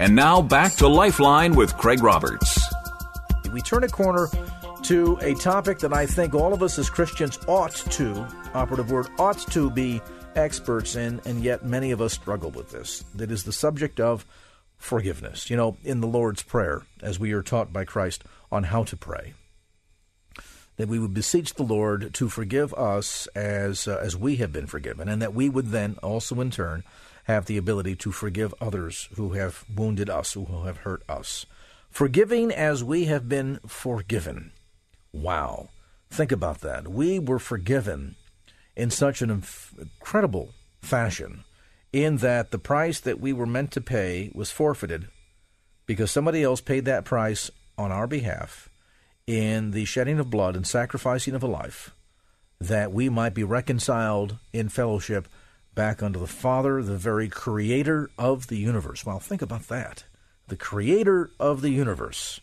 And now back to Lifeline with Craig Roberts. We turn a corner to a topic that I think all of us as Christians ought to, operative word, ought to be experts in, and yet many of us struggle with this. That is the subject of forgiveness. You know, in the Lord's Prayer, as we are taught by Christ on how to pray, that we would beseech the Lord to forgive us as uh, as we have been forgiven, and that we would then also in turn have the ability to forgive others who have wounded us, who have hurt us. Forgiving as we have been forgiven. Wow. Think about that. We were forgiven in such an incredible fashion, in that the price that we were meant to pay was forfeited because somebody else paid that price on our behalf in the shedding of blood and sacrificing of a life, that we might be reconciled in fellowship back unto the Father, the very creator of the universe. Well, think about that. The creator of the universe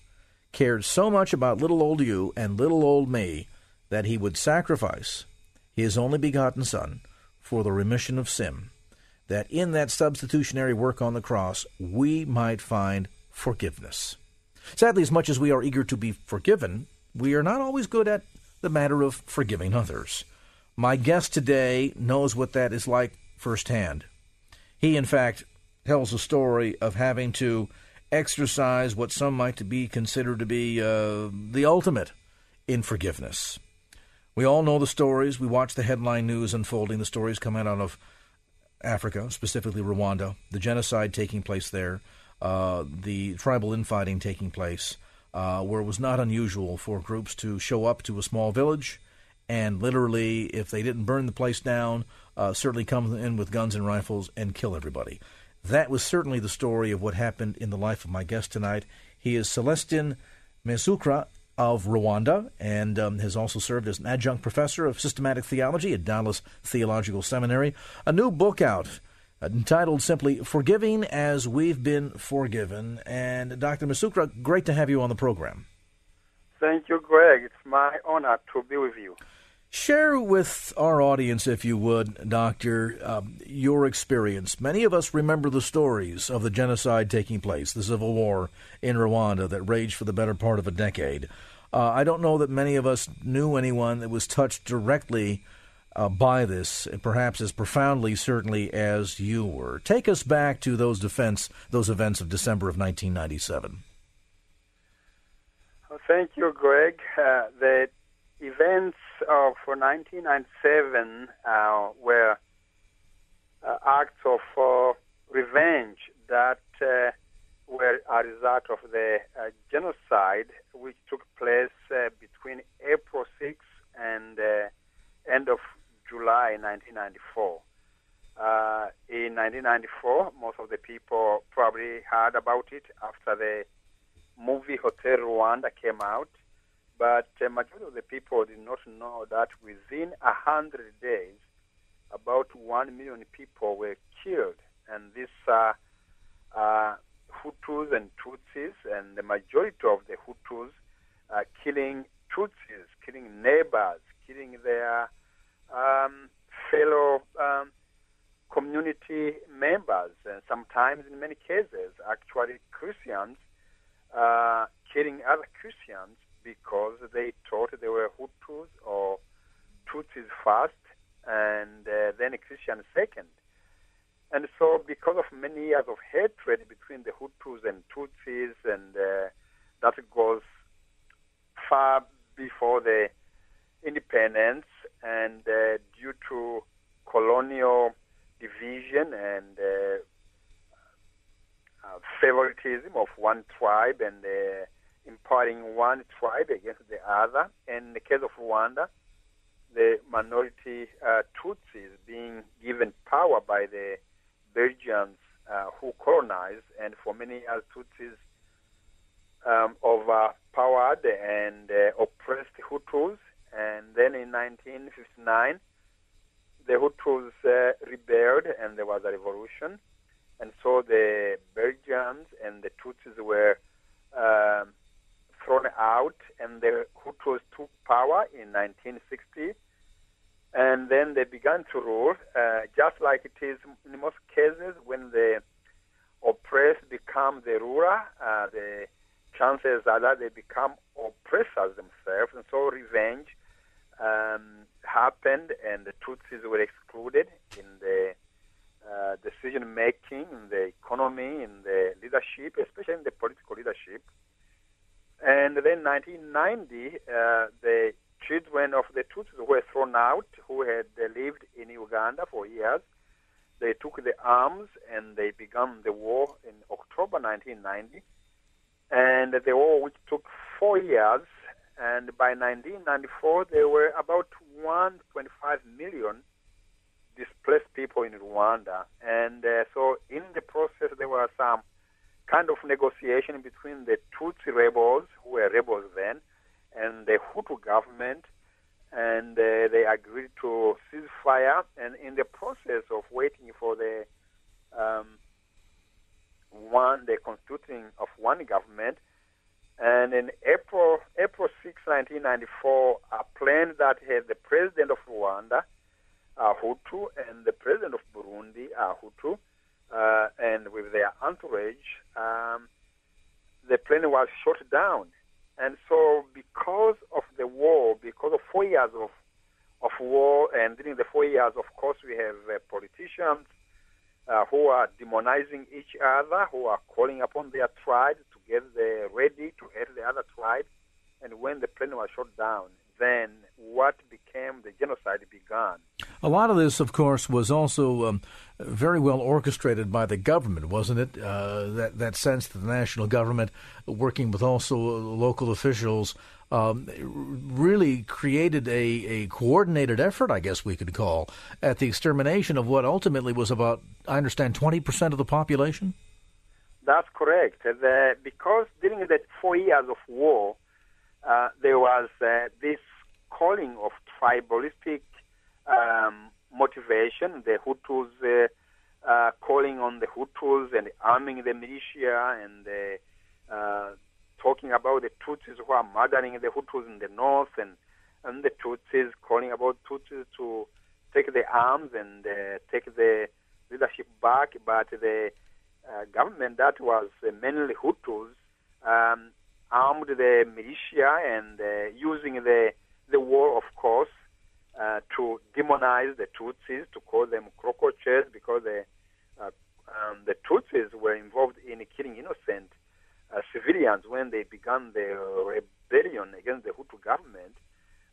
cared so much about little old you and little old me that he would sacrifice his only begotten Son for the remission of sin, that in that substitutionary work on the cross we might find forgiveness. Sadly, as much as we are eager to be forgiven, we are not always good at the matter of forgiving others. My guest today knows what that is like firsthand. He, in fact, tells a story of having to exercise what some might be considered to be uh, the ultimate in forgiveness. We all know the stories. We watch the headline news unfolding. The stories coming out of Africa, specifically Rwanda, the genocide taking place there, uh, the tribal infighting taking place, uh, where it was not unusual for groups to show up to a small village and literally, if they didn't burn the place down, uh, certainly come in with guns and rifles and kill everybody. That was certainly the story of what happened in the life of my guest tonight. He is Celestin Musekura of Rwanda and um, has also served as an adjunct professor of systematic theology at Dallas Theological Seminary. A new book out entitled simply Forgiving as We've Been Forgiven. And Dr. Musekura, great to have you on the program. Thank you, Greg. It's my honor to be with you. Share with our audience, if you would, Doctor, um, your experience. Many of us remember the stories of the genocide taking place, the civil war in Rwanda that raged for the better part of a decade. Uh, I don't know that many of us knew anyone that was touched directly uh, by this, perhaps as profoundly, certainly, as you were. Take us back to those defense, those events of December of 1997. Thank you, Greg. Uh, the events of 1997 uh, were uh, acts of uh, revenge that uh, were a result of the uh, genocide which took place uh, between April 6 and end of July 1994. in 1994, most of the people probably heard about it after the movie Hotel Rwanda came out but a majority of the people did not know that within a hundred days, about one million people were killed, and these are uh, Hutus and Tutsis, and the majority of the Hutus are killing Tutsis, killing neighbors, killing their um, fellow um, community members, and sometimes, in many cases, actually Christians uh, killing other Christians because they thought they were Hutus or Tutsis first and uh, then Christians second. And so, because of many years of hatred between the Hutus and Tutsis, and uh, that goes far before the independence, and uh, due to colonial division and uh, uh, favoritism of one tribe and uh, empowering one tribe against the other. And in the case of Rwanda, the minority uh, Tutsis being given power by the Belgians uh, who colonized, and for many years Tutsis um, overpowered and uh, oppressed Hutus. And then in 1959, the Hutus uh, rebelled, and there was a revolution. And so the Belgians and the Tutsis were um, thrown out, and the Hutus took power in 1960. And then they began to rule, uh, just like it is in most cases when the oppressed become the ruler, uh, the chances are that they become oppressors themselves, and so revenge um, happened, and the Tutsis were excluded in the uh, decision making, in the economy, in the leadership, especially in the political leadership. And then 1990, uh, the children of the Tutsis were thrown out who had uh, lived in Uganda for years. They took the arms and they began the war in October 1990. And the war, which took four years, and by 1994, there were about 1.5 million displaced people in Rwanda. And uh, so, in the process, there were some kind of negotiation between the Tutsi rebels, who were rebels then, and the Hutu government, and uh, they agreed to cease fire. And in the process of waiting for the um, one, the constituting of one government, and in April, April 6, 1994, a plane that had the president of Rwanda, uh, Hutu, and the president of Burundi, uh, Hutu, uh, and with their entourage, um, the plane was shot down. And so, because of the war, because of four years of, of war, and during the four years, of course, we have uh, politicians uh, who are demonizing each other, who are calling upon their tribes to get ready to hit the other tribe. And when the plane was shot down, then what became the genocide began. A lot of this, of course, was also um, very well orchestrated by the government, wasn't it? Uh, that that sense that the national government, working with also local officials, um, really created a, a coordinated effort, I guess we could call, at the extermination of what ultimately was about, I understand, twenty percent of the population. That's correct. The, because during the four years of war, uh, there was uh, this calling of tribalistic um, motivation, the Hutus uh, uh, calling on the Hutus and arming the militia and uh, talking about the Tutsis who are murdering the Hutus in the north and, and the Tutsis calling about Tutsis to take the arms and uh, take the leadership back, but the uh, government that was mainly Hutus um, armed the militia and uh, using the the war, of course, uh, to demonize the Tutsis, to call them cockroaches, because the uh, um, the Tutsis were involved in killing innocent uh, civilians when they began the rebellion against the Hutu government,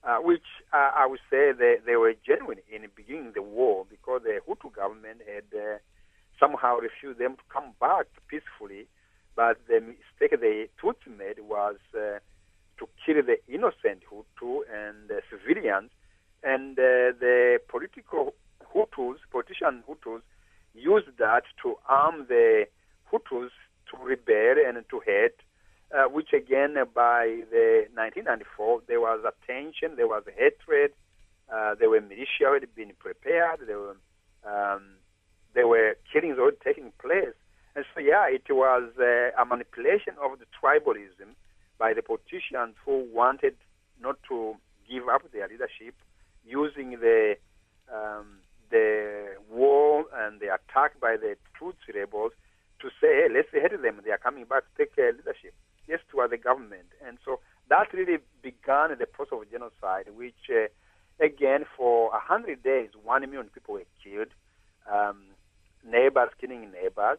uh, which uh, I would say they, they were genuine in beginning the war because the Hutu government had somehow refused them to come back peacefully. But the mistake the Tutsi made was to kill the innocent Hutu and the civilians, and uh, the political Hutus, politician Hutus, used that to arm the Hutus to rebel and to hate. Uh, which again, by the 1994, there was a tension, there was hatred, uh, there were militia already being prepared, there were um, there were killings already taking place. And so, yeah, it was uh, a manipulation of the tribalism by the politicians who wanted not to give up their leadership, using the um, the war and the attack by the Tutsi rebels to say, hey, let's head them. They are coming back to take uh, leadership. Yes, to the government. And so that really began the process of genocide, which, uh, again, for 100 days, one million people were killed. Um, neighbors killing neighbors.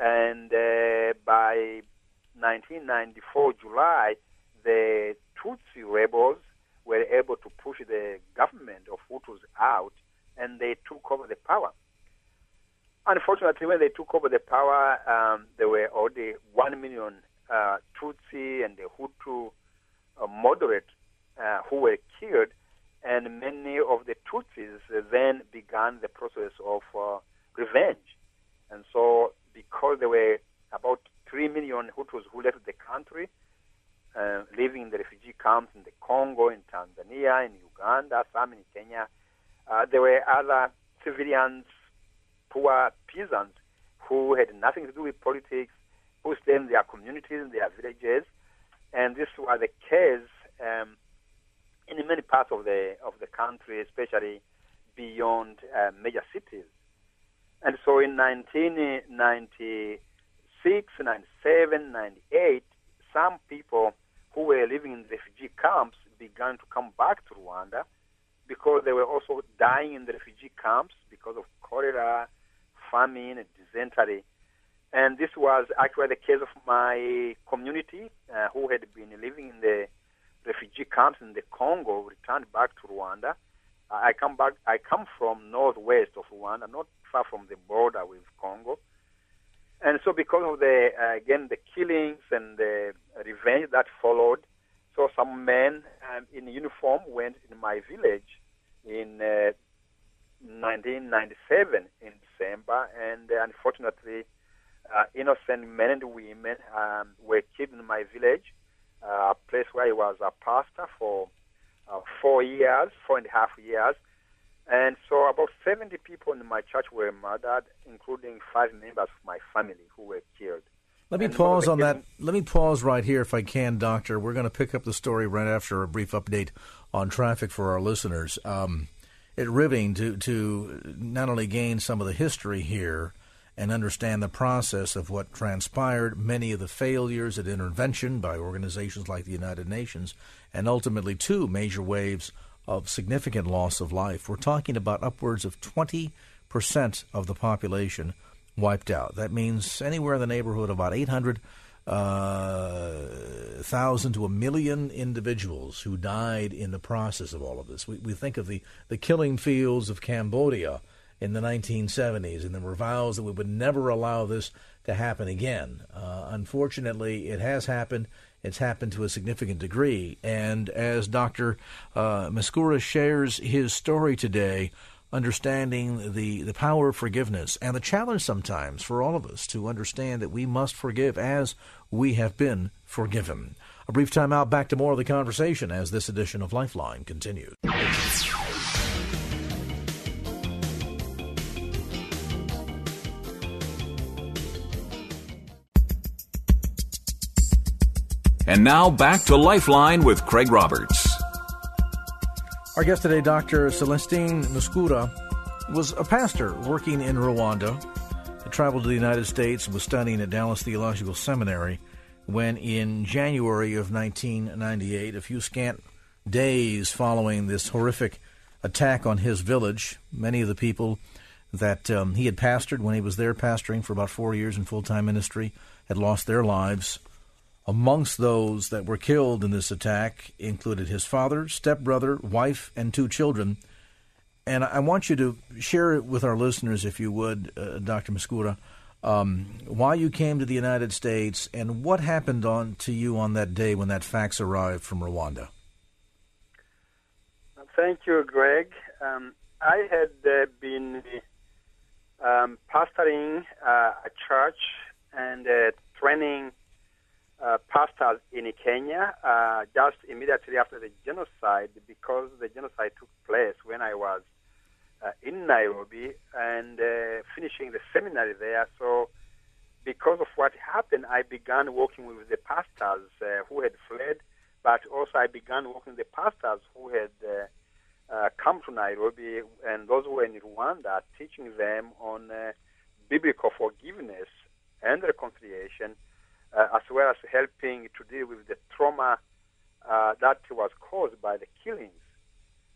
And uh, by 1994 July, the Tutsi rebels were able to push the government of Hutus out, and they took over the power. Unfortunately, when they took over the power, um, there were already one million uh, Tutsi and the Hutu uh, moderate uh, who were killed, and many of the Tutsis then began the process of uh, revenge. And so, because there were about 3 million Hutus who left the country, uh, living in the refugee camps in the Congo, in Tanzania, in Uganda, some in Kenya, uh, there were other civilians, poor peasants, who had nothing to do with politics, who stayed in their communities, in their villages. And this was the case um, in many parts of the, of the country, especially beyond uh, major cities. And so in 1996, 97, 98, some people who were living in refugee camps began to come back to Rwanda because they were also dying in the refugee camps because of cholera, famine, and dysentery. And this was actually the case of my community uh, who had been living in the refugee camps in the Congo, returned back to Rwanda. I come back. I come from northwest of Rwanda, not far from the border with Congo. And so, because of the uh, again the killings and the revenge that followed, so some men um, in uniform went in my village in uh, 1997 in December, and uh, unfortunately, uh, innocent men and women um, were killed in my village, uh, a place where I was a pastor for uh, four years, four and a half years. And so about 70 people in my church were murdered, including five members of my family who were killed. Let me and pause on that. Let me pause right here, if I can, Doctor. We're going to pick up the story right after a brief update on traffic for our listeners. Um, it riveting to to not only gain some of the history here and understand the process of what transpired, many of the failures at intervention by organizations like the United Nations, and ultimately two major waves of significant loss of life. We're talking about upwards of 20% of the population wiped out. That means anywhere in the neighborhood of about 800 uh, to a million individuals who died in the process of all of this. We, we think of the, the killing fields of Cambodia in the 1970s, and were vows that we would never allow this to happen again. Uh, unfortunately, it has happened. It's happened to a significant degree. And as Dr. Uh, Musekura shares his story today, understanding the, the power of forgiveness and the challenge sometimes for all of us to understand that we must forgive as we have been forgiven. A brief time out, back to more of the conversation as this edition of Lifeline continues. And now back to Lifeline with Craig Roberts. Our guest today, Dr. Celestine Musekura, was a pastor working in Rwanda. He traveled to the United States and was studying at Dallas Theological Seminary when, in January of 1998, a few scant days following this horrific attack on his village, many of the people that um, he had pastored when he was there pastoring for about four years in full time ministry had lost their lives. Amongst those that were killed in this attack included his father, stepbrother, wife, and two children. And I want you to share it with our listeners, if you would, uh, Dr. Musekura, um, why you came to the United States and what happened on to you on that day when that fax arrived from Rwanda. Thank you, Greg. Um, I had uh, been um, pastoring uh, a church and uh, training uh, pastors in Kenya uh, just immediately after the genocide because the genocide took place when I was uh, in Nairobi and uh, finishing the seminary there. So, because of what happened, I began working with the pastors uh, who had fled, but also I began working with the pastors who had come to Nairobi and those who were in Rwanda, teaching them on biblical forgiveness and reconciliation as well as helping to deal with the trauma uh, that was caused by the killings.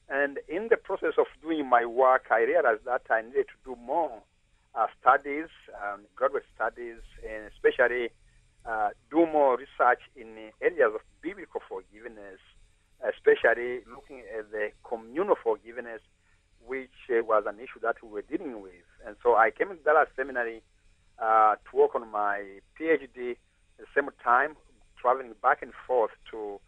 And in the process of doing my work, I realized that I needed to do more uh, studies, um, graduate studies, and especially uh, do more research in the areas of biblical forgiveness, especially looking at the communal forgiveness, which uh, was an issue that we were dealing with. And so I came to Dallas Seminary uh, to work on my PhD the same time traveling back and forth to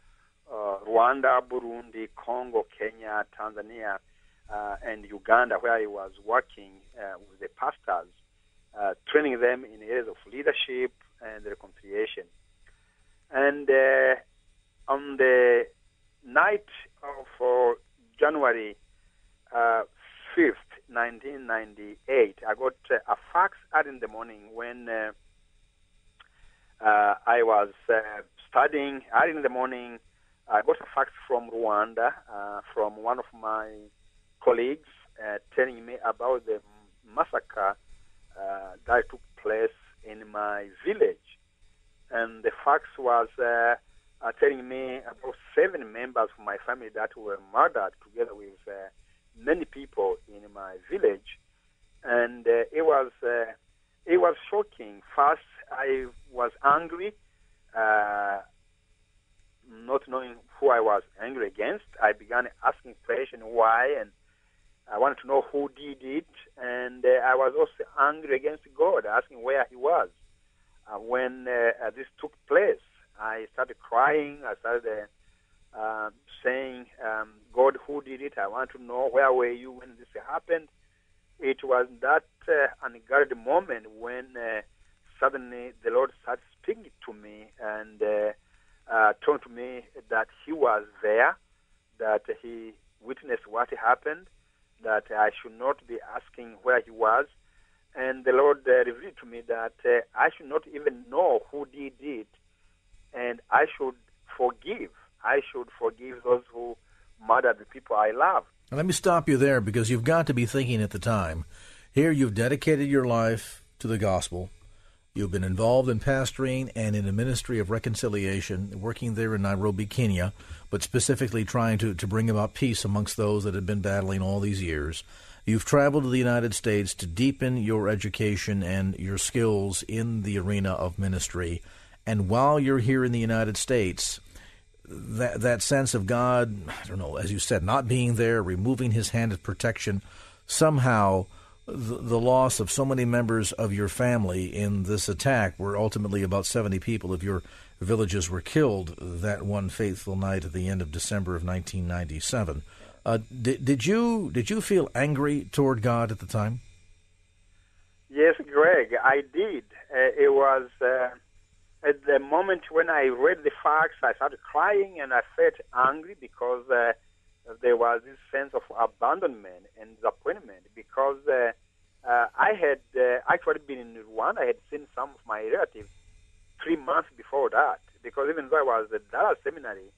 uh, Rwanda, Burundi, Congo, Kenya, Tanzania, uh, and Uganda, where I was working uh, with the pastors uh, training them in areas of leadership and reconciliation. And uh, on the night of uh, January uh, 5th, 1998, I got a fax early in the morning when uh, I was uh, studying early in the morning. I got a fax from Rwanda uh, from one of my colleagues uh, telling me about the massacre uh, that took place in my village. And the fax was uh, telling me about seven members of my family that were murdered together with many people in my village. And it was it was shocking. First, I was angry, uh, not knowing who I was angry against. I began asking questions why, and I wanted to know who did it. And uh, I was also angry against God, asking where He was uh, when uh, this took place. I started crying. I started uh, saying, um, "God, who did it? I want to know where were you when this happened." It was that uh, unguarded moment when uh, suddenly the Lord started speaking to me and uh, uh, told me that He was there, that He witnessed what happened, that I should not be asking where He was, and the Lord uh, revealed to me that uh, I should not even know who did it, and I should forgive. I should forgive those who murdered the people I love. Let me stop you there because you've got to be thinking at the time. Here you've dedicated your life to the gospel. You've been involved in pastoring and in a ministry of reconciliation, working there in Nairobi, Kenya, but specifically trying to, to bring about peace amongst those that had been battling all these years. You've traveled to the United States to deepen your education and your skills in the arena of ministry. And while you're here in the United States, that that sense of God, I don't know, as you said, not being there, removing His hand of protection, somehow the, loss of so many members of your family in this attack, where ultimately about seventy people of your villages were killed that one faithful night at the end of December of 1997. Uh, did, did you did you feel angry toward God at the time? Yes, Greg, I did. Uh, it was. Uh at the moment when I read the facts, I started crying and I felt angry because uh, there was this sense of abandonment and disappointment because uh, uh, I had uh, actually been in Rwanda. I had seen some of my relatives three months before that because even though I was at Dallas Seminary,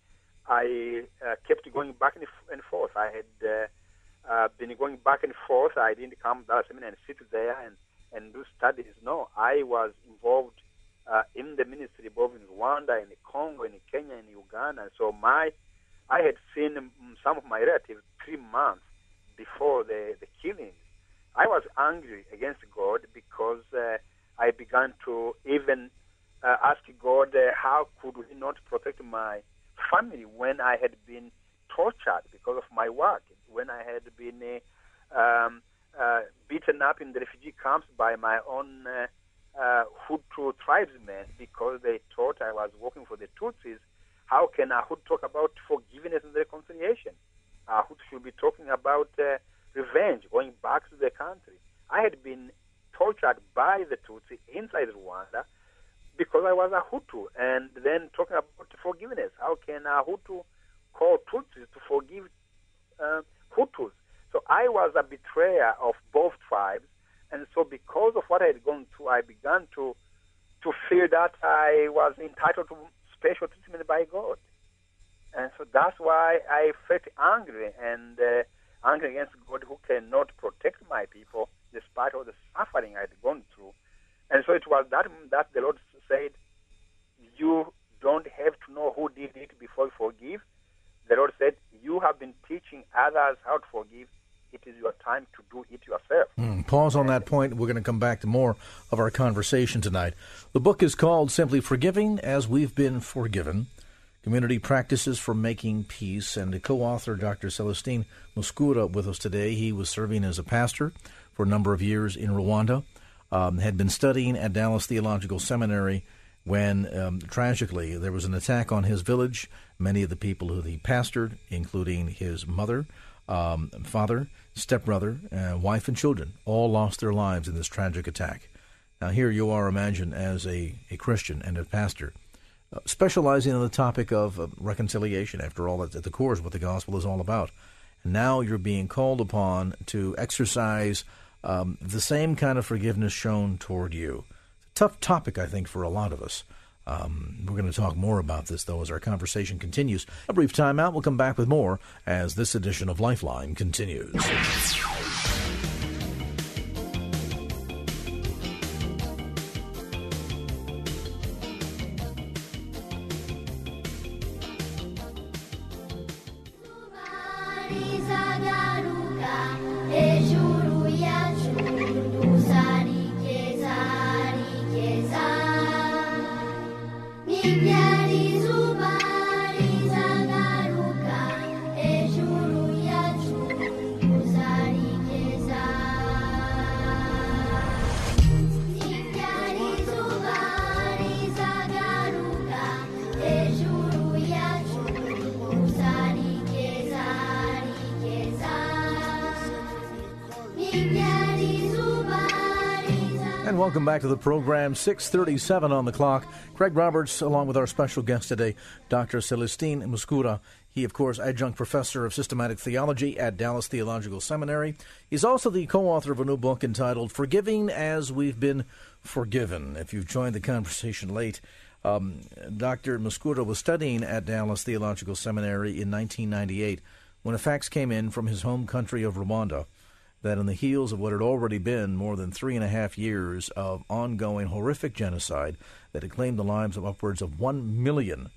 I uh, kept going back and forth. I had uh, uh, been going back and forth. I didn't come to Dallas Seminary and sit there and, and do studies. No, I was involved uh, in the ministry both in Rwanda, in Congo, in Kenya, in Uganda. So my, I had seen some of my relatives three months before the, the killings. I was angry against God because uh, I began to even uh, ask God, uh, how could He not protect my family when I had been tortured because of my work, when I had been uh, um, uh, beaten up in the refugee camps by my own uh, Hutu tribesmen because they thought I was working for the Tutsis. How can a Hutu talk about forgiveness and reconciliation? A Hutu should be talking about uh, revenge, going back to the country. I had been tortured by the Tutsi inside Rwanda because I was a Hutu, and then talking about forgiveness. How can a Hutu call Tutsis to forgive uh, Hutus? So I was a betrayer of both tribes, and so, because of what I had gone through, I began to to feel that I was entitled to special treatment by God. And so that's why I felt angry and uh, angry against God who cannot protect my people despite all the suffering I had gone through. And so it was that that the Lord said, You don't have to know who did it before you forgive. The Lord said, You have been teaching others how to forgive it is your time to do it yourself. Mm, pause on that point. We're going to come back to more of our conversation tonight. The book is called Simply Forgiving as We've Been Forgiven Community Practices for Making Peace. And the co author, Dr. Celestine Musekura, with us today. He was serving as a pastor for a number of years in Rwanda, um, had been studying at Dallas Theological Seminary when um, tragically there was an attack on his village. Many of the people who he pastored, including his mother, um, father, stepbrother, uh, wife, and children all lost their lives in this tragic attack. Now, here you are, imagine, as a, a Christian and a pastor, uh, specializing in the topic of uh, reconciliation. After all, at the core is what the gospel is all about. And now you're being called upon to exercise um, the same kind of forgiveness shown toward you. It's a tough topic, I think, for a lot of us. Um, we're going to talk more about this, though, as our conversation continues. A brief timeout. We'll come back with more as this edition of Lifeline continues. Back to the program. 637 on the clock. Craig Roberts, along with our special guest today, Dr. Celestine Musekura. He, of course, adjunct professor of systematic theology at Dallas Theological Seminary. He's also the co-author of a new book entitled Forgiving as We've Been Forgiven. If you've joined the conversation late, um, Dr. Musekura was studying at Dallas Theological Seminary in 1998 when a fax came in from his home country of Rwanda that in the heels of what had already been more than three and a half years of ongoing horrific genocide that had claimed the lives of upwards of one million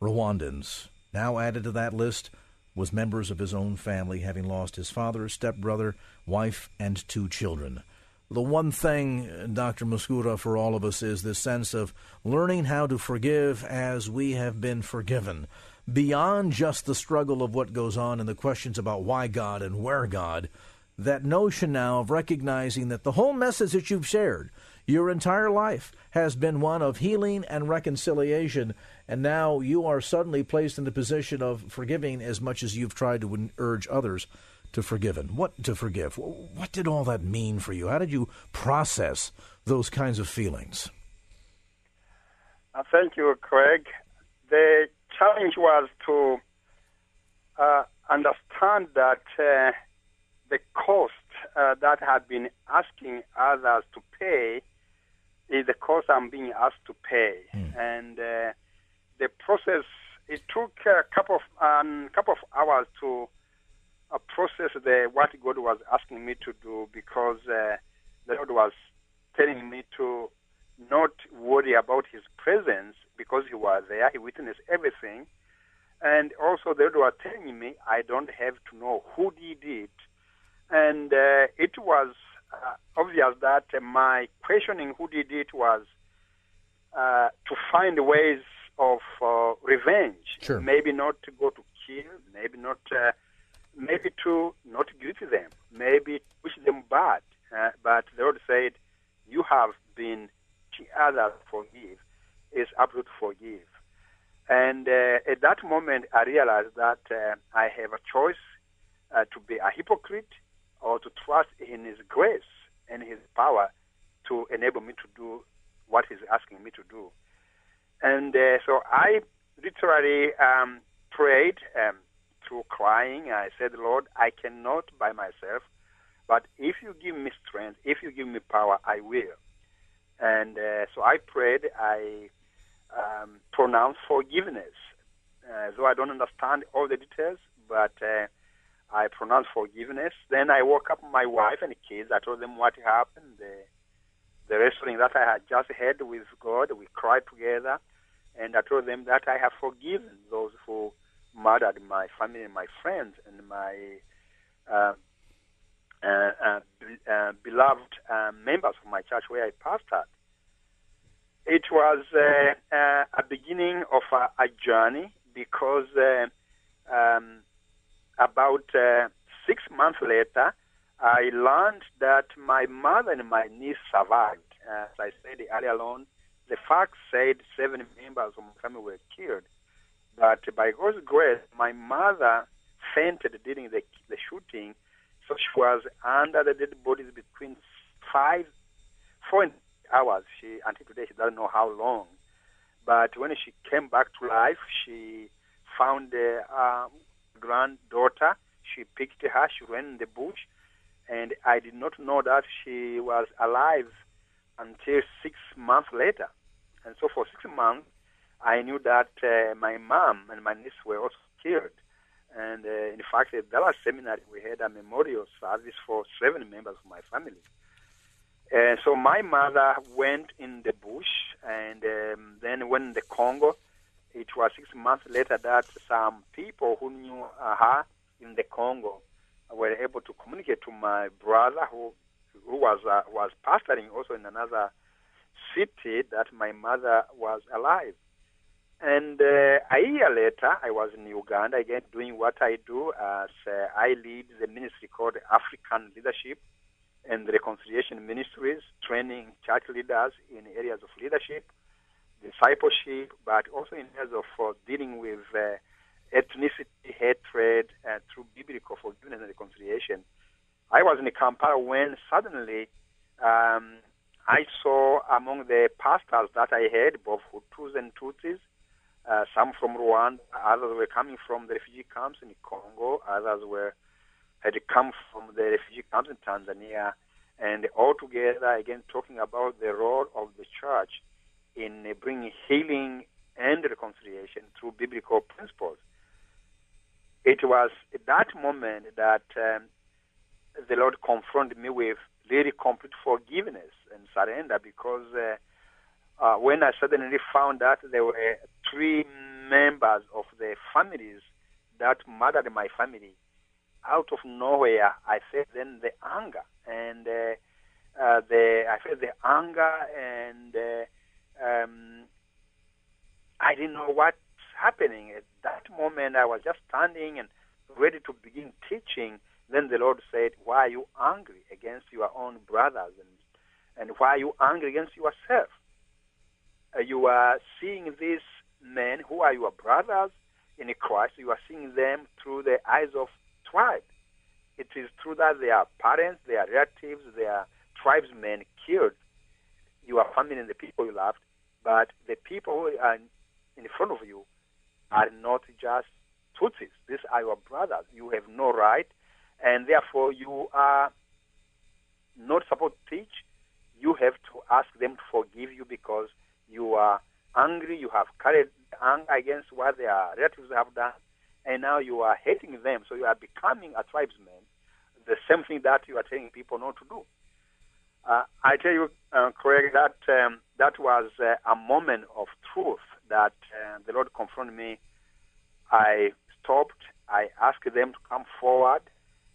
Rwandans, now added to that list was members of his own family, having lost his father, stepbrother, wife, and two children. The one thing, Dr. Musekura, for all of us is this sense of learning how to forgive as we have been forgiven. Beyond just the struggle of what goes on and the questions about why God and where God, that notion now of recognizing that the whole message that you've shared your entire life has been one of healing and reconciliation, and now you are suddenly placed in the position of forgiving as much as you've tried to urge others to forgive. What to forgive? What did all that mean for you? How did you process those kinds of feelings? Uh, thank you, Craig. The challenge was to uh, understand that. Uh, the cost uh, that I've been asking others to pay is the cost I'm being asked to pay. Mm. And uh, the process, it took a couple of, um, couple of hours to uh, process the what God was asking me to do because uh, the Lord was telling me to not worry about His presence because He was there. He witnessed everything. And also, the Lord was telling me I don't have to know who did it and uh, it was uh, obvious that uh, my questioning who did it was uh, to find ways of uh, revenge. Sure. Maybe not to go to kill, maybe not, uh, maybe to not guilt them, maybe wish them bad. but the Lord said, "You have been to others forgive is absolute forgive." And at that moment, I realized that I have a choice to be a hypocrite or to trust in His grace and His power to enable me to do what He's asking me to do. And uh, so I literally um, prayed um, through crying. I said, Lord, I cannot by myself, but if you give me strength, if you give me power, I will. And uh, so I prayed, I um, pronounced forgiveness. Uh, though I don't understand all the details, but uh, I pronounced forgiveness. Then I woke up my wife and kids. I told them what happened, the, the wrestling that I had just had with God. We cried together. And I told them that I have forgiven those who murdered my family and my friends and my uh, uh, uh, uh beloved uh, members of my church where I pastored. It was uh, a beginning of a, a journey because um, about uh, six months later, I learned that my mother and my niece survived. As I said earlier on, the facts said seven members of my family were killed. But by God's grace, my mother fainted during the, the shooting, so she was under the dead bodies between five, four hours. She until today she doesn't know how long. But when she came back to life, she found uh, granddaughter. She picked her. She ran in the bush, and I did not know that she was alive until six months later. And so for six months, I knew that uh, my mom and my niece were also killed. And uh, in fact, at Dallas Seminary, we had a memorial service for seven members of my family. And so my mother went in the bush, and um, then went in the Congo. It was six months later that some people who knew uh, her in the Congo were able to communicate to my brother, who who was uh, was pastoring also in another city, that my mother was alive. And uh, a year later, I was in Uganda again doing what I do as uh, I lead the ministry called African Leadership and Reconciliation Ministries, training church leaders in areas of leadership, discipleship, but also in terms of uh, dealing with uh, ethnicity, hatred, uh, through biblical forgiveness and reconciliation. I was in Kampala when suddenly um, I saw among the pastors that I had, both Hutus and Tutsis, uh, some from Rwanda, others were coming from the refugee camps in Congo, others were had come from the refugee camps in Tanzania, and all together again talking about the role of the church in uh, bringing healing and reconciliation through biblical principles. It was at that moment that um, the Lord confronted me with really complete forgiveness and surrender because uh, uh, when I suddenly found that there were three members of the families that murdered my family, out of nowhere, I felt then the anger and uh, uh, the I felt the anger and uh, um, I didn't know what's happening at that moment. I was just standing and ready to begin teaching. Then the Lord said, "Why are you angry against your own brothers and and why are you angry against yourself? Uh, you are seeing these men who are your brothers in Christ. You are seeing them through the eyes of tribe. It is true that their parents, their relatives, their tribesmen killed your family and the people you loved, but the people who are in front of you are not just Tutsis. These are your brothers. You have no right, and therefore you are not supposed to teach. You have to ask them to forgive you because you are angry. You have carried anger against what their relatives have done, and now you are hating them. So you are becoming a tribesman. The same thing that you are telling people not to do. Uh, I tell you, uh, Craig, that um, that was uh, a moment of truth that uh, the Lord confronted me. I stopped. I asked them to come forward,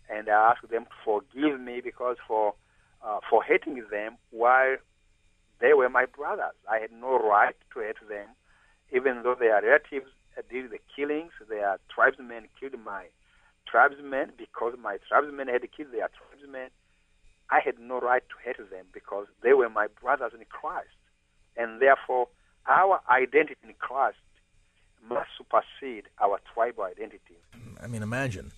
and I asked them to forgive me because for uh, for hating them while they were my brothers. I had no right to hate them, even though their relatives did the killings. Their tribesmen killed my tribesmen because my tribesmen had killed their tribesmen. I had no right to hate them because they were my brothers in Christ. And therefore, our identity in Christ must supersede our tribal identity. I mean, imagine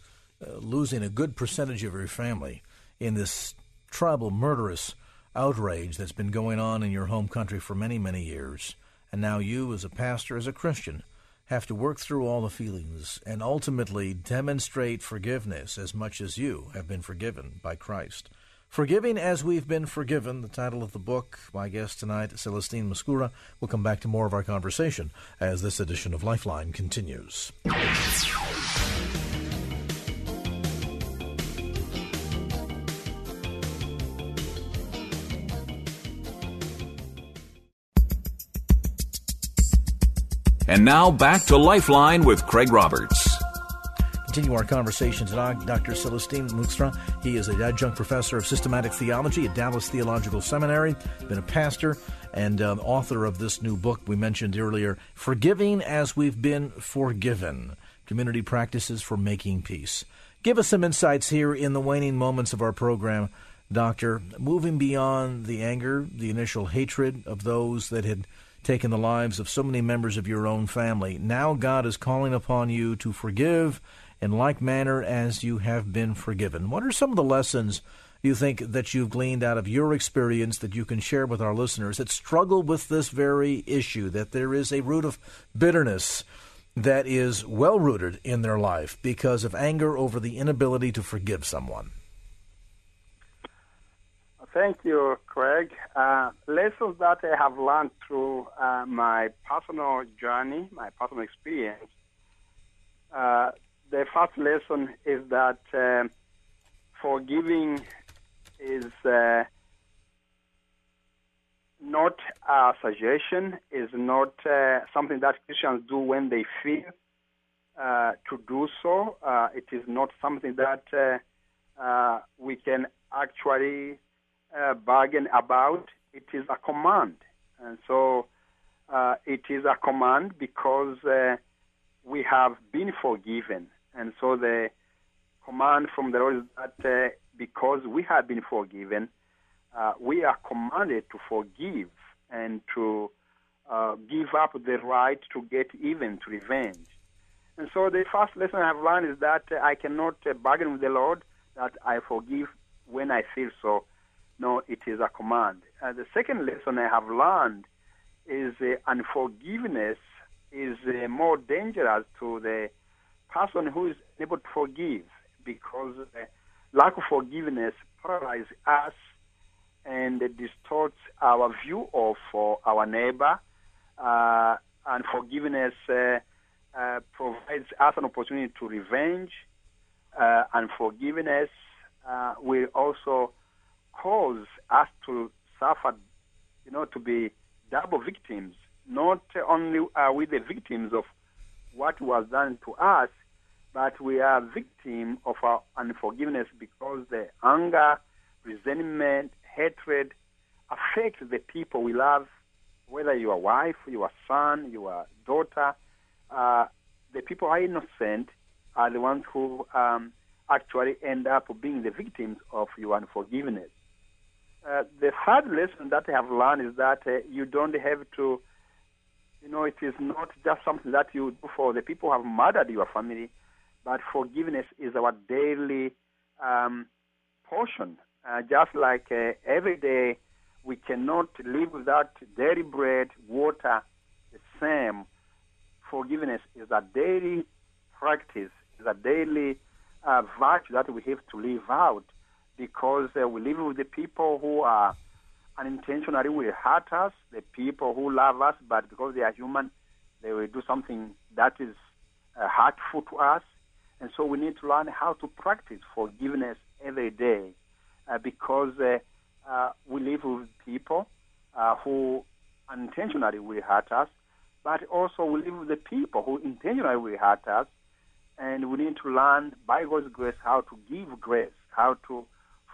uh, losing a good percentage of your family in this tribal murderous outrage that's been going on in your home country for many, many years. And now you, as a pastor, as a Christian, have to work through all the feelings and ultimately demonstrate forgiveness as much as you have been forgiven by Christ. Forgiving as We've Been Forgiven, the title of the book. My guest tonight, Celestine Musekura. We'll come back to more of our conversation as this edition of Lifeline continues. And now back to Lifeline with Craig Roberts. Continue our conversation tonight. Dr. Celestine Musekura. He is a adjunct professor of systematic theology at Dallas Theological Seminary, been a pastor, and um, author of this new book we mentioned earlier, Forgiving as We've Been Forgiven Community Practices for Making Peace. Give us some insights here in the waning moments of our program, Doctor. Moving beyond the anger, the initial hatred of those that had taken the lives of so many members of your own family. Now God is calling upon you to forgive in like manner as you have been forgiven. What are some of the lessons you think that you've gleaned out of your experience that you can share with our listeners that struggle with this very issue, that there is a root of bitterness that is well rooted in their life because of anger over the inability to forgive someone? Thank you, Craig. Uh, lessons that I have learned through uh, my personal journey, my personal experience. Uh, the first lesson is that uh, forgiving is uh, not a suggestion, is not uh, something that Christians do when they feel uh, to do so. Uh, it is not something that uh, we can actually bargain about. It is a command. And so it is a command because we have been forgiven. And so the command from the Lord is that because we have been forgiven, uh, we are commanded to forgive and to uh, give up the right to get even, to revenge. And so the first lesson I've learned is that uh, I cannot uh, bargain with the Lord that I forgive when I feel so. No, it is a command. Uh, the second lesson I have learned is uh, unforgiveness is more dangerous to the person who is able to forgive because lack of forgiveness paralyzes us and distorts our view of uh, our neighbor. Uh, and forgiveness uh, uh, provides us an opportunity to revenge. Uh, and forgiveness uh, will also cause us to suffer, you know, to be double victims. Not only are we the victims of what was done to us, but we are victim of our unforgiveness because the anger, resentment, hatred affects the people we love, whether your wife, your son, your daughter. Uh, the people are innocent are the ones who um, actually end up being the victims of your unforgiveness. Uh, the third lesson that I have learned is that uh, you don't have to, you know, it is not just something that you do for the people who have murdered your family but forgiveness is our daily um, portion. Uh, just like uh, every day, we cannot live without daily bread, water, the same. Forgiveness is a daily practice, is a daily uh, virtue that we have to live out because uh, we live with the people who are unintentionally will hurt us, the people who love us, but because they are human, they will do something that is uh, hurtful to us. And so we need to learn how to practice forgiveness every day uh, because uh, uh, we live with people uh, who unintentionally will hurt us, but also we live with the people who intentionally will hurt us. And we need to learn by God's grace how to give grace, how to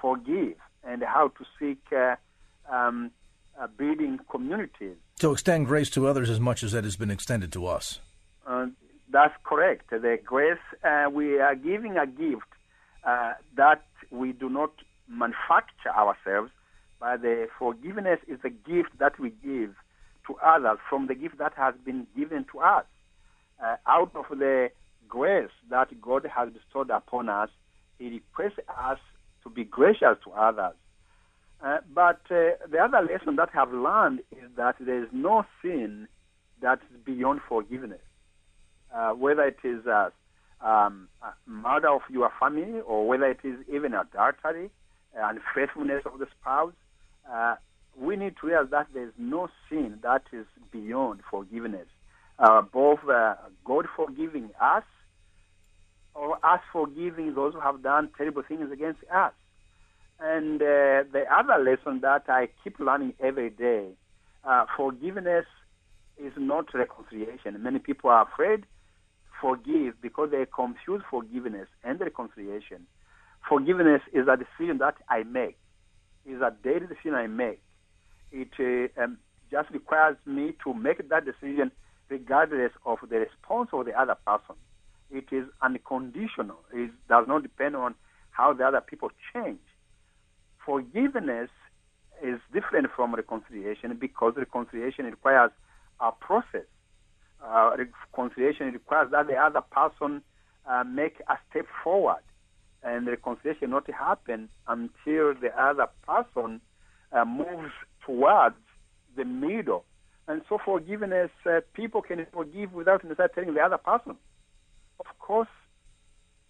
forgive, and how to seek uh, um, uh, building communities. To extend grace to others as much as that has been extended to us. That's correct. The grace, uh, we are giving a gift uh, that we do not manufacture ourselves, but the forgiveness is a gift that we give to others from the gift that has been given to us. Uh, out of the grace that God has bestowed upon us, He requests us to be gracious to others. Uh, but uh, the other lesson that I've learned is that there is no sin that is beyond forgiveness uh, whether it is uh, um, murder of your family or whether it is even adultery, uh, unfaithfulness of the spouse, uh, we need to realize that there is no sin that is beyond forgiveness. Uh, both God forgiving us or us forgiving those who have done terrible things against us. And the other lesson that I keep learning every day, forgiveness is not reconciliation. Many people are afraid forgive because they confuse forgiveness and reconciliation. Forgiveness is a decision that I make, is a daily decision I make. It uh, um, just requires me to make that decision regardless of the response of the other person. It is unconditional. It does not depend on how the other people change. Forgiveness is different from reconciliation because reconciliation requires a process uh, reconciliation requires that the other person uh, make a step forward. and reconciliation not happen until the other person uh, moves towards the middle. And so forgiveness, uh, people can forgive without necessarily telling the other person. Of course,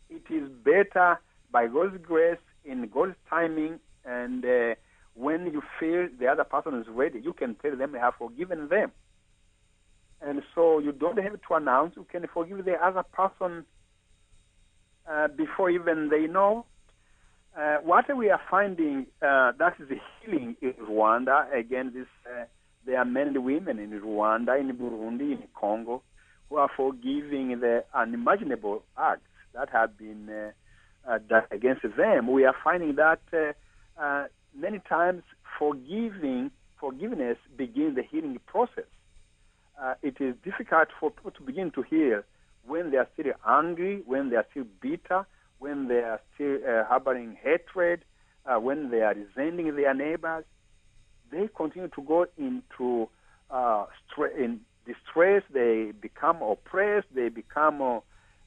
it is better by God's grace, in God's timing, and uh, when you feel the other person is ready, you can tell them you have forgiven them. And so you don't have to announce, you can forgive the other person uh, before even they know. Uh, what we are finding, uh, that is the healing in Rwanda. Again, this uh, there are and women in Rwanda, in Burundi, in Congo, who are forgiving the unimaginable acts that have been uh, uh, done against them. We are finding that many times forgiving, forgiveness begins the healing process. It is difficult for people to begin to heal when they are still angry, when they are still bitter, when they are still uh, harboring hatred, uh, when they are resenting their neighbors, they continue to go into uh, in distress. They become oppressed. They become, uh,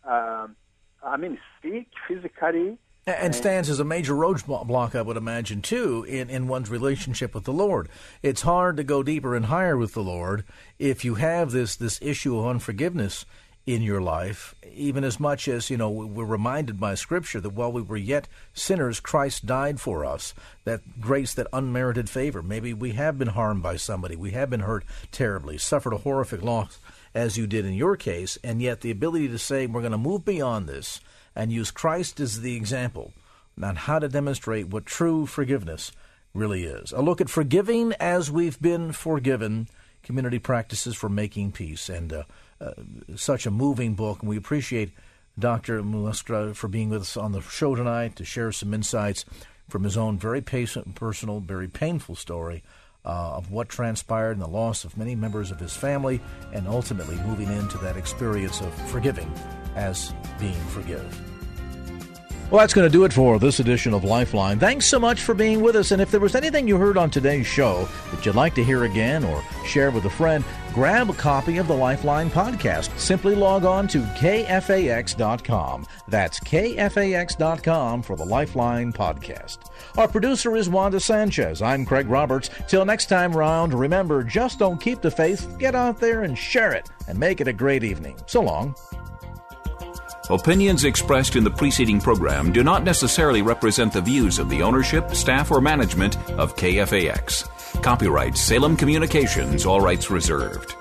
um, I mean, sick physically. And stands as a major roadblock, I would imagine, too, in, in one's relationship with the Lord. It's hard to go deeper and higher with the Lord if you have this, this issue of unforgiveness in your life, even as much as, you know, we're reminded by Scripture that while we were yet sinners, Christ died for us. That grace, that unmerited favor. Maybe we have been harmed by somebody, we have been hurt terribly, suffered a horrific loss, as you did in your case, and yet the ability to say, we're going to move beyond this and use Christ as the example on how to demonstrate what true forgiveness really is. A look at forgiving as we've been forgiven, community practices for making peace. And, uh, uh, such a moving book, and we appreciate Dr. Musekura for being with us on the show tonight to share some insights from his own very patient, personal, very painful story uh, of what transpired and the loss of many members of his family, and ultimately moving into that experience of forgiving as being forgive. Well, that's going to do it for this edition of Lifeline. Thanks so much for being with us. And if there was anything you heard on today's show that you'd like to hear again or share with a friend, grab a copy of the Lifeline podcast. Simply log on to kfax.com. That's kfax.com for the Lifeline podcast. Our producer is Wanda Sanchez. I'm Craig Roberts. Till next time round, remember just don't keep the faith, get out there and share it, and make it a great evening. So long. Opinions expressed in the preceding program do not necessarily represent the views of the ownership, staff, or management of KFAX. Copyright Salem Communications, all rights reserved.